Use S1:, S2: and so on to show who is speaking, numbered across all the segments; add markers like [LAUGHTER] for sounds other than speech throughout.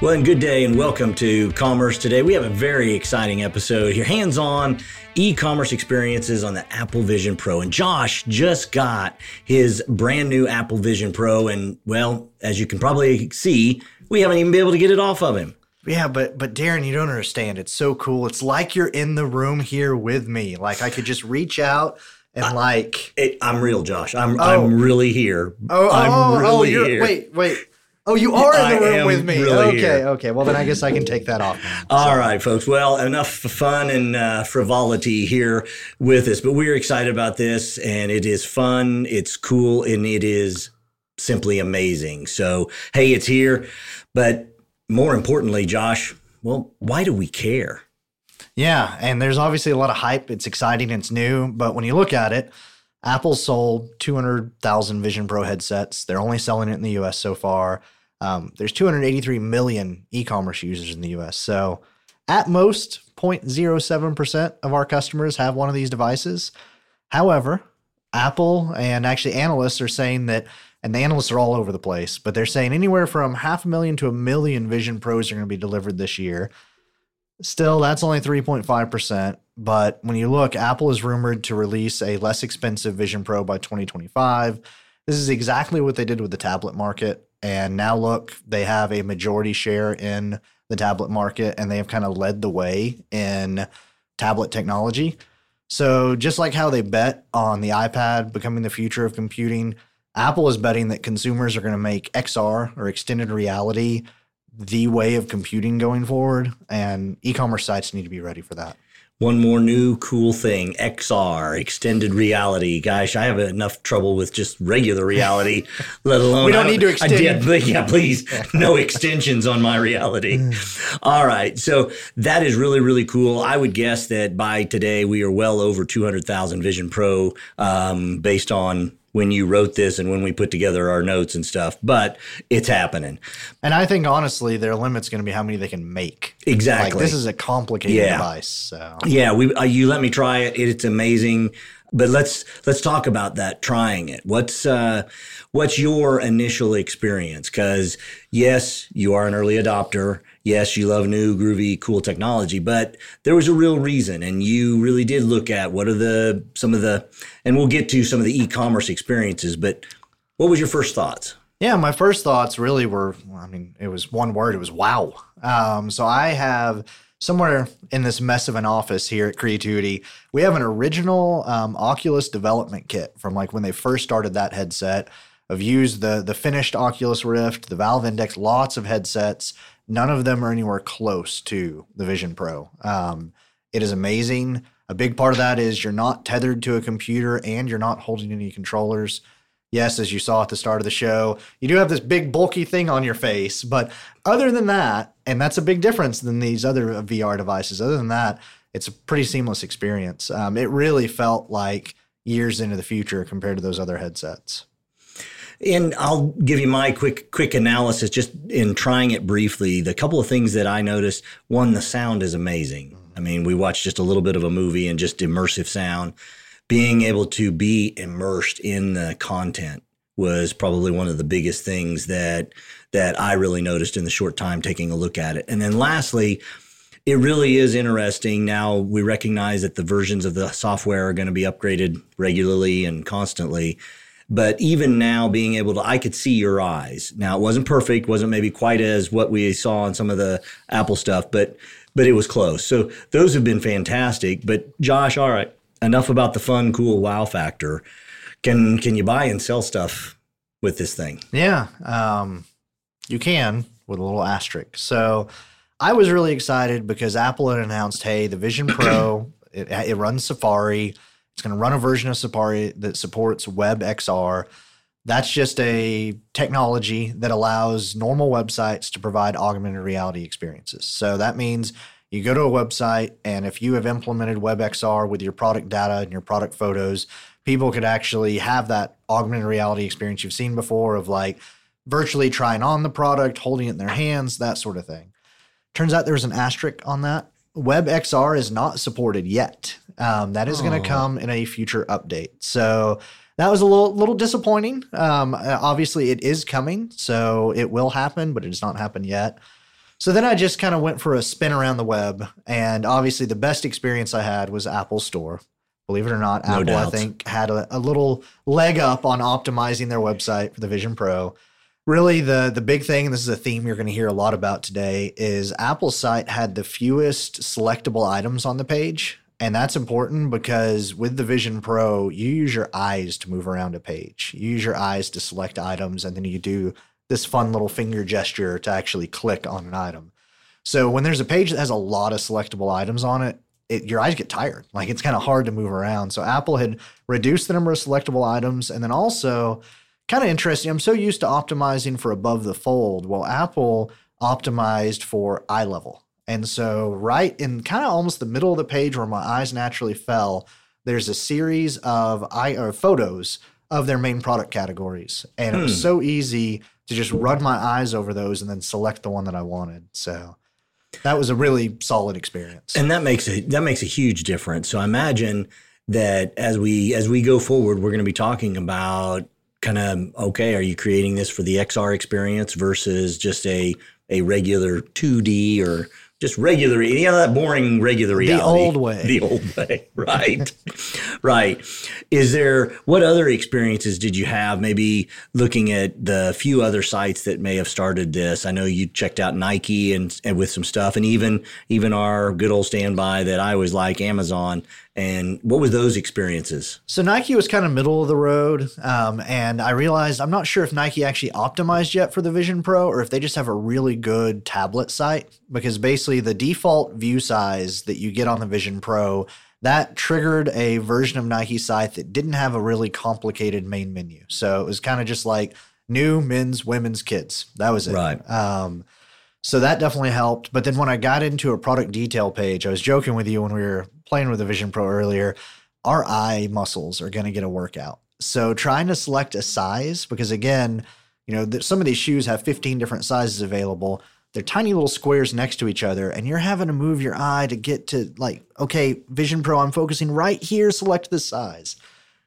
S1: Well, and good day and welcome to Commerce Today. We have a very exciting episode here hands on e commerce experiences on the Apple Vision Pro. And Josh just got his brand new Apple Vision Pro. And, well, as you can probably see, we haven't even been able to get it off of him.
S2: Yeah, but but Darren, you don't understand. It's so cool. It's like you're in the room here with me. Like I could just reach out and I, like
S1: it, I'm real, Josh. I'm oh. I'm really here.
S2: Oh,
S1: I'm
S2: oh, oh really oh, here. Wait, wait. Oh, you are in the room with me. Really okay, here. okay. Well, then I guess I can take that off.
S1: Now. [LAUGHS] All right, folks. Well, enough fun and uh, frivolity here with us, but we're excited about this, and it is fun, it's cool, and it is simply amazing. So, hey, it's here, but more importantly, Josh, well, why do we care?
S2: Yeah, and there's obviously a lot of hype. It's exciting, it's new, but when you look at it, Apple sold 200,000 Vision Pro headsets. They're only selling it in the US so far. Um, there's 283 million e commerce users in the US. So, at most, 0.07% of our customers have one of these devices. However, Apple and actually analysts are saying that, and the analysts are all over the place, but they're saying anywhere from half a million to a million Vision Pros are going to be delivered this year. Still, that's only 3.5%. But when you look, Apple is rumored to release a less expensive Vision Pro by 2025. This is exactly what they did with the tablet market. And now look, they have a majority share in the tablet market and they have kind of led the way in tablet technology. So, just like how they bet on the iPad becoming the future of computing, Apple is betting that consumers are going to make XR or extended reality the way of computing going forward, and e commerce sites need to be ready for that
S1: one more new cool thing XR, extended reality. Gosh, I have enough trouble with just regular reality, [LAUGHS] let alone.
S2: we don't need to extend. I
S1: did, yeah, please, [LAUGHS] no extensions on my reality. All right. So that is really, really cool. I would guess that by today, we are well over 200,000 Vision Pro um, based on when you wrote this and when we put together our notes and stuff, but it's happening.
S2: And I think honestly, their limit's going to be how many they can make.
S1: Exactly.
S2: Like, this is a complicated yeah. device. So
S1: yeah, we uh, you let me try it. It's amazing. But let's let's talk about that. Trying it. What's uh, what's your initial experience? Because yes, you are an early adopter yes, you love new, groovy, cool technology, but there was a real reason. And you really did look at what are the, some of the, and we'll get to some of the e commerce experiences, but what was your first thoughts?
S2: Yeah, my first thoughts really were, I mean, it was one word, it was wow. Um, so I have somewhere in this mess of an office here at Creatuity, we have an original um, Oculus development kit from like when they first started that headset. I've used the the finished Oculus Rift, the Valve Index, lots of headsets. None of them are anywhere close to the Vision Pro. Um, it is amazing. A big part of that is you're not tethered to a computer and you're not holding any controllers. Yes, as you saw at the start of the show, you do have this big bulky thing on your face, but other than that, and that's a big difference than these other VR devices. Other than that, it's a pretty seamless experience. Um, it really felt like years into the future compared to those other headsets.
S1: And I'll give you my quick quick analysis just in trying it briefly. The couple of things that I noticed, one, the sound is amazing. I mean, we watched just a little bit of a movie and just immersive sound. Being able to be immersed in the content was probably one of the biggest things that that I really noticed in the short time taking a look at it. And then lastly, it really is interesting. Now we recognize that the versions of the software are going to be upgraded regularly and constantly. But even now, being able to, I could see your eyes. Now, it wasn't perfect, wasn't maybe quite as what we saw on some of the Apple stuff, but but it was close. So those have been fantastic. But Josh, all right, enough about the fun, cool, wow factor. Can can you buy and sell stuff with this thing?
S2: Yeah, um, you can with a little asterisk. So I was really excited because Apple had announced, hey, the Vision [CLEARS THROAT] Pro, it, it runs Safari it's going to run a version of Safari that supports WebXR. That's just a technology that allows normal websites to provide augmented reality experiences. So that means you go to a website, and if you have implemented WebXR with your product data and your product photos, people could actually have that augmented reality experience you've seen before of like virtually trying on the product, holding it in their hands, that sort of thing. Turns out there's an asterisk on that. WebXR is not supported yet. Um, that is going to come in a future update. So that was a little little disappointing. Um, obviously, it is coming, so it will happen, but it has not happened yet. So then I just kind of went for a spin around the web. And obviously, the best experience I had was Apple Store. Believe it or not,
S1: No
S2: Apple, I think, had a, a little leg up on optimizing their website for the Vision Pro. Really, the, the big thing, and this is a theme you're going to hear a lot about today, is Apple's site had the fewest selectable items on the page. And that's important because with the Vision Pro, you use your eyes to move around a page. You use your eyes to select items, and then you do this fun little finger gesture to actually click on an item. So when there's a page that has a lot of selectable items on it, it your eyes get tired. Like it's kind of hard to move around. So Apple had reduced the number of selectable items and then also kind of interesting. I'm so used to optimizing for above the fold. Well, Apple optimized for eye level. And so right in kind of almost the middle of the page where my eyes naturally fell, there's a series of eye or photos of their main product categories. And it was hmm. so easy to just run my eyes over those and then select the one that I wanted. So that was a really solid experience.
S1: and that makes a that makes a huge difference. So I imagine that as we as we go forward, we're going to be talking about kind of okay, are you creating this for the XR experience versus just a a regular 2D or just regular, you know, that boring regular reality.
S2: The old way. [LAUGHS]
S1: The old way, right? [LAUGHS] right. Is there, what other experiences did you have? Maybe looking at the few other sites that may have started this. I know you checked out Nike and, and with some stuff, and even even our good old standby that I always like, Amazon. And what were those experiences?
S2: So Nike was kind of middle of the road, um, and I realized I'm not sure if Nike actually optimized yet for the Vision Pro or if they just have a really good tablet site. Because basically, the default view size that you get on the Vision Pro that triggered a version of Nike site that didn't have a really complicated main menu. So it was kind of just like new men's, women's, kids. That was it.
S1: Right.
S2: Um, so that definitely helped. But then when I got into a product detail page, I was joking with you when we were playing with the Vision Pro earlier. Our eye muscles are going to get a workout. So trying to select a size, because again, you know, some of these shoes have 15 different sizes available. They're tiny little squares next to each other, and you're having to move your eye to get to like, okay, Vision Pro, I'm focusing right here. Select this size.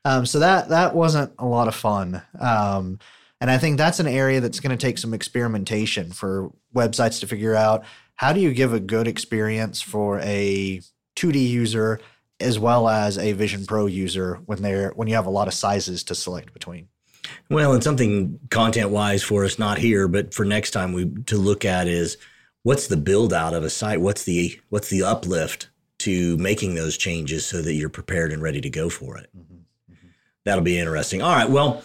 S2: Um, so that that wasn't a lot of fun. Um, and I think that's an area that's going to take some experimentation for websites to figure out how do you give a good experience for a 2D user as well as a Vision Pro user when they're when you have a lot of sizes to select between.
S1: Well, and something content wise for us, not here, but for next time we to look at is what's the build out of a site? What's the what's the uplift to making those changes so that you're prepared and ready to go for it? Mm-hmm. Mm-hmm. That'll be interesting. All right. Well,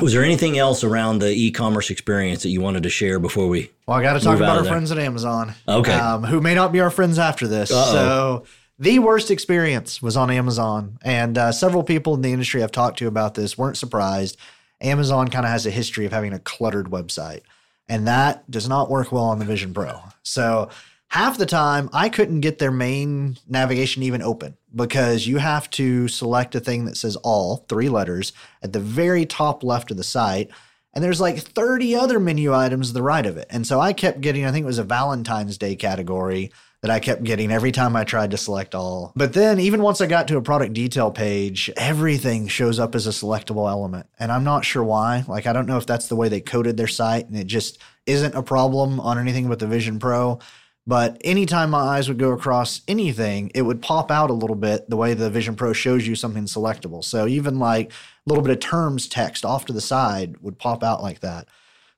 S1: was there anything else around the e-commerce experience that you wanted to share before we?
S2: Well, I got to talk about our friends at Amazon.
S1: Okay.
S2: Um, who may not be our friends after this.
S1: Uh-oh.
S2: So, the worst experience was on Amazon. And uh, several people in the industry I've talked to about this weren't surprised. Amazon kind of has a history of having a cluttered website, and that does not work well on the Vision Pro. So, half the time, I couldn't get their main navigation even open because you have to select a thing that says all, three letters, at the very top left of the site. And there's like 30 other menu items to the right of it. And so I kept getting, I think it was a Valentine's Day category that I kept getting every time I tried to select all. But then, even once I got to a product detail page, everything shows up as a selectable element. And I'm not sure why. Like, I don't know if that's the way they coded their site and it just isn't a problem on anything but the Vision Pro. But anytime my eyes would go across anything, it would pop out a little bit the way the Vision Pro shows you something selectable. So even like a little bit of terms text off to the side would pop out like that.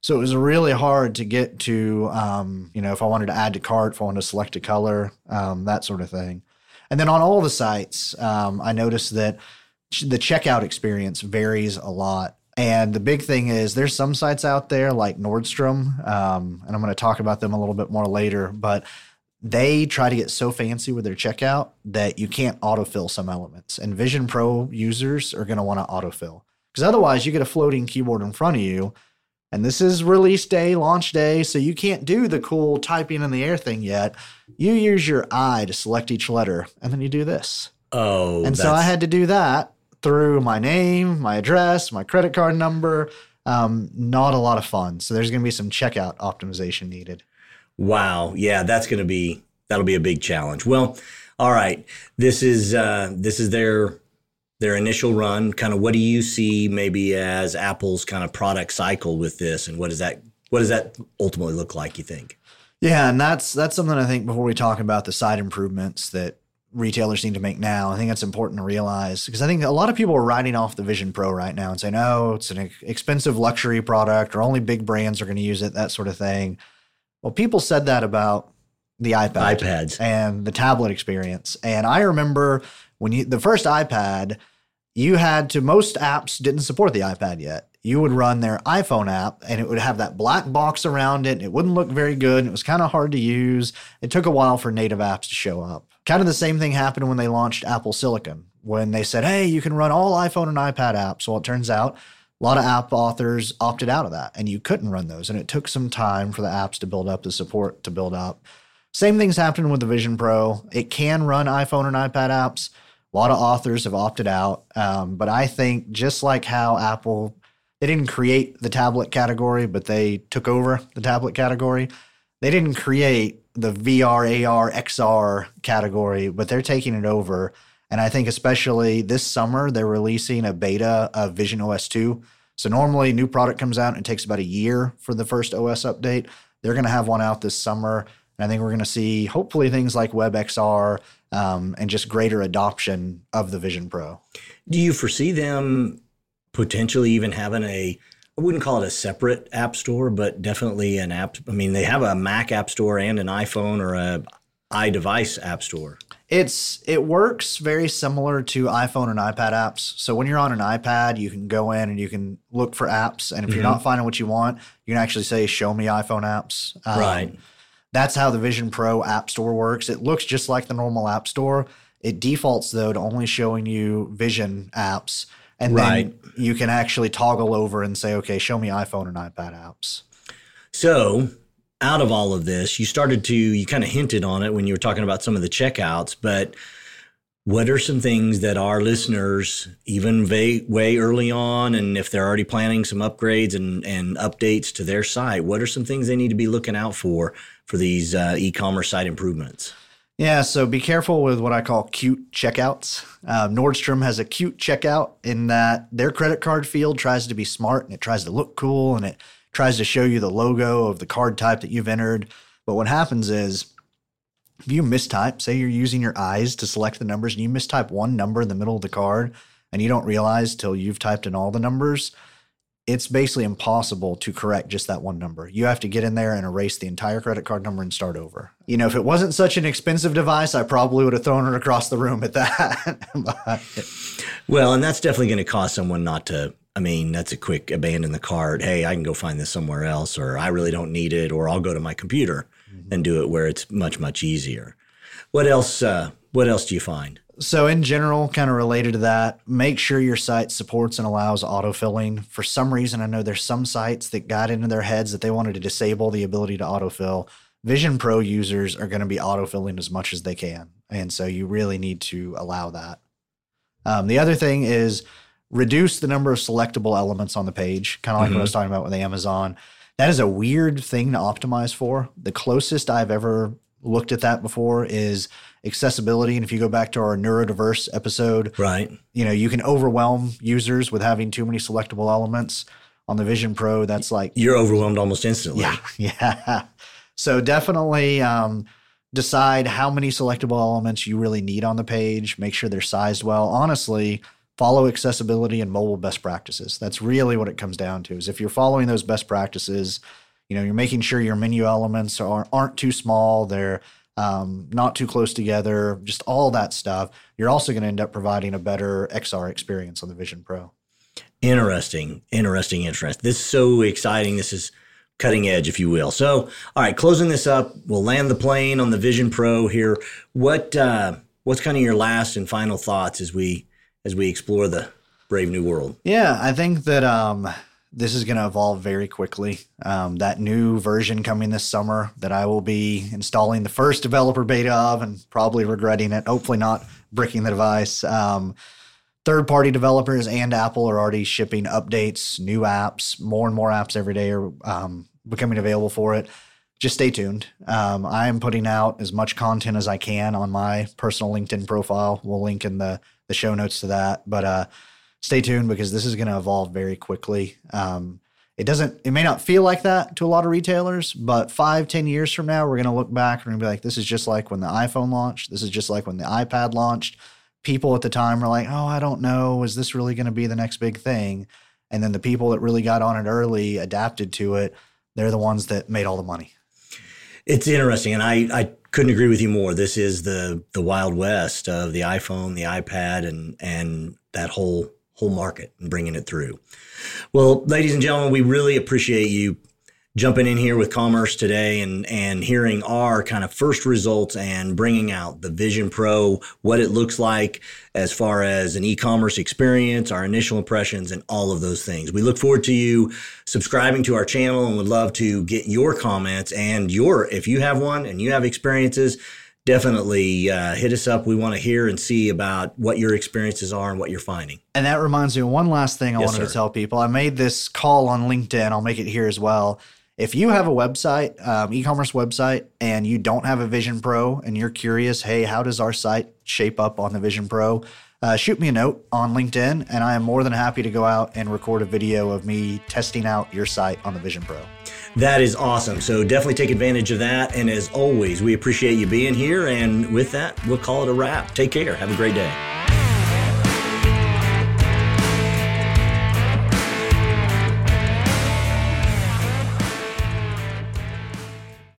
S2: So it was really hard to get to, um, you know, if I wanted to add to cart, if I wanted to select a color, um, that sort of thing. And then on all the sites, um, I noticed that the checkout experience varies a lot. And the big thing is there's some sites out there like Nordstrom, um, and I'm going to talk about them a little bit more later, but they try to get so fancy with their checkout that you can't autofill some elements. And Vision Pro users are going to want to autofill because otherwise you get a floating keyboard in front of you. And this is release day, launch day, so you can't do the cool typing in the air thing yet. You use your eye to select each letter, and then you do this.
S1: Oh,
S2: And so I had to do that through my name, my address, my credit card number. Um, not a lot of fun. So there's going to be some checkout optimization needed.
S1: Wow. Yeah, that's going to be that'll be a big challenge. Well, all right. This is uh this is their their initial run. Kind of what do you see maybe as Apple's kind of product cycle with this and what does that what does that ultimately look like, you think?
S2: Yeah, and that's that's something I think before we talk about the side improvements that retailers need to make now. I think that's important to realize because I think a lot of people are writing off the Vision Pro right now and saying, "Oh, it's an expensive luxury product, or only big brands are going to use it," that sort of thing. Well, people said that about the iPad,
S1: iPads,
S2: and the tablet experience. And I remember when you the first iPad, you had to most apps didn't support the iPad yet. You would run their iPhone app and it would have that black box around it. And it wouldn't look very good. And it was kind of hard to use. It took a while for native apps to show up. Kind of the same thing happened when they launched Apple Silicon, when they said, hey, you can run all iPhone and iPad apps. Well, it turns out a lot of app authors opted out of that and you couldn't run those. And it took some time for the apps to build up, the support to build up. Same thing's happening with the Vision Pro. It can run iPhone and iPad apps. A lot of authors have opted out. Um, but I think just like how Apple, they didn't create the tablet category, but they took over the tablet category. They didn't create the VR, AR, XR category, but they're taking it over. And I think especially this summer, they're releasing a beta of Vision OS 2. So normally new product comes out and it takes about a year for the first OS update. They're going to have one out this summer. And I think we're going to see hopefully things like WebXR um, and just greater adoption of the Vision Pro.
S1: Do you foresee them potentially even having a I wouldn't call it a separate app store, but definitely an app. I mean, they have a Mac app store and an iPhone or a iDevice app store.
S2: It's it works very similar to iPhone and iPad apps. So when you're on an iPad, you can go in and you can look for apps, and if mm-hmm. you're not finding what you want, you can actually say, "Show me iPhone apps."
S1: Um, right.
S2: That's how the Vision Pro App Store works. It looks just like the normal App Store. It defaults though to only showing you Vision apps and right. then you can actually toggle over and say, okay, show me iPhone and iPad apps.
S1: So, out of all of this, you started to, you kind of hinted on it when you were talking about some of the checkouts, but what are some things that our listeners, even way, way early on, and if they're already planning some upgrades and, and updates to their site, what are some things they need to be looking out for for these uh, e commerce site improvements?
S2: Yeah, so be careful with what I call cute checkouts. Uh, Nordstrom has a cute checkout in that their credit card field tries to be smart and it tries to look cool and it tries to show you the logo of the card type that you've entered. But what happens is if you mistype, say you're using your eyes to select the numbers and you mistype one number in the middle of the card and you don't realize till you've typed in all the numbers, it's basically impossible to correct just that one number. You have to get in there and erase the entire credit card number and start over. You know, if it wasn't such an expensive device, I probably would have thrown it across the room at that. [LAUGHS]
S1: well, and that's definitely going to cause someone not to. I mean, that's a quick abandon the card. Hey, I can go find this somewhere else, or I really don't need it, or I'll go to my computer mm-hmm. and do it where it's much much easier. What else? Uh, what else do you find?
S2: So, in general, kind of related to that, make sure your site supports and allows autofilling. For some reason, I know there's some sites that got into their heads that they wanted to disable the ability to autofill. Vision Pro users are going to be autofilling as much as they can. And so, you really need to allow that. Um, the other thing is reduce the number of selectable elements on the page, kind of like mm-hmm. what I was mm-hmm. talking about with Amazon. That is a weird thing to optimize for. The closest I've ever looked at that before is accessibility. And if you go back to our neurodiverse episode,
S1: right,
S2: you know, you can overwhelm users with having too many selectable elements. On the Vision Pro, that's like
S1: you're overwhelmed almost instantly.
S2: Yeah, [LAUGHS] yeah. So definitely um, decide how many selectable elements you really need on the page. Make sure they're sized well. Honestly, follow accessibility and mobile best practices. That's really what it comes down to. Is if you're following those best practices, you know, you're making sure your menu elements are, aren't too small. They're um, not too close together, just all that stuff. You're also going to end up providing a better XR experience on the Vision Pro.
S1: Interesting, interesting, interesting. This is so exciting. This is cutting edge, if you will. So, all right, closing this up, we'll land the plane on the Vision Pro here. What uh, what's kind of your last and final thoughts as we as we explore the brave new world?
S2: Yeah, I think that um, this is going to evolve very quickly. Um, that new version coming this summer that I will be installing the first developer beta of and probably regretting it, hopefully not bricking the device. Um, Third party developers and Apple are already shipping updates, new apps, more and more apps every day are um, becoming available for it. Just stay tuned. Um, I am putting out as much content as I can on my personal LinkedIn profile. We'll link in the, the show notes to that. But uh, stay tuned because this is going to evolve very quickly. Um, It doesn't, it may not feel like that to a lot of retailers, but five, ten years from now, we're going to look back and be like, this is just like when the iPhone launched. This is just like when the iPad launched. People at the time were like, oh, I don't know. Is this really going to be the next big thing? And then the people that really got on it early, adapted to it, they're the ones that made all the money.
S1: It's interesting, and I, I couldn't agree with you more. This is the the wild west of the iPhone, the iPad, and and that whole whole market and bringing it through. Well, ladies and gentlemen, we really appreciate you jumping in here with commerce today and and hearing our kind of first results and bringing out the Vision Pro, what it looks like as far as an e-commerce experience, our initial impressions and all of those things. We look forward to you subscribing to our channel and would love to get your comments and your if you have one and you have experiences definitely uh, hit us up. We want to hear and see about what your experiences are and what you're finding.
S2: And that reminds me of one last thing I yes, wanted sir. to tell people. I made this call on LinkedIn. I'll make it here as well. If you have a website, um, e-commerce website, and you don't have a Vision Pro, and you're curious, hey, how does our site shape up on the Vision Pro? Uh, shoot me a note on LinkedIn, and I am more than happy to go out and record a video of me testing out your site on the Vision Pro.
S1: That is awesome. So definitely take advantage of that. And as always, we appreciate you being here. And with that, we'll call it a wrap. Take care. Have a great day.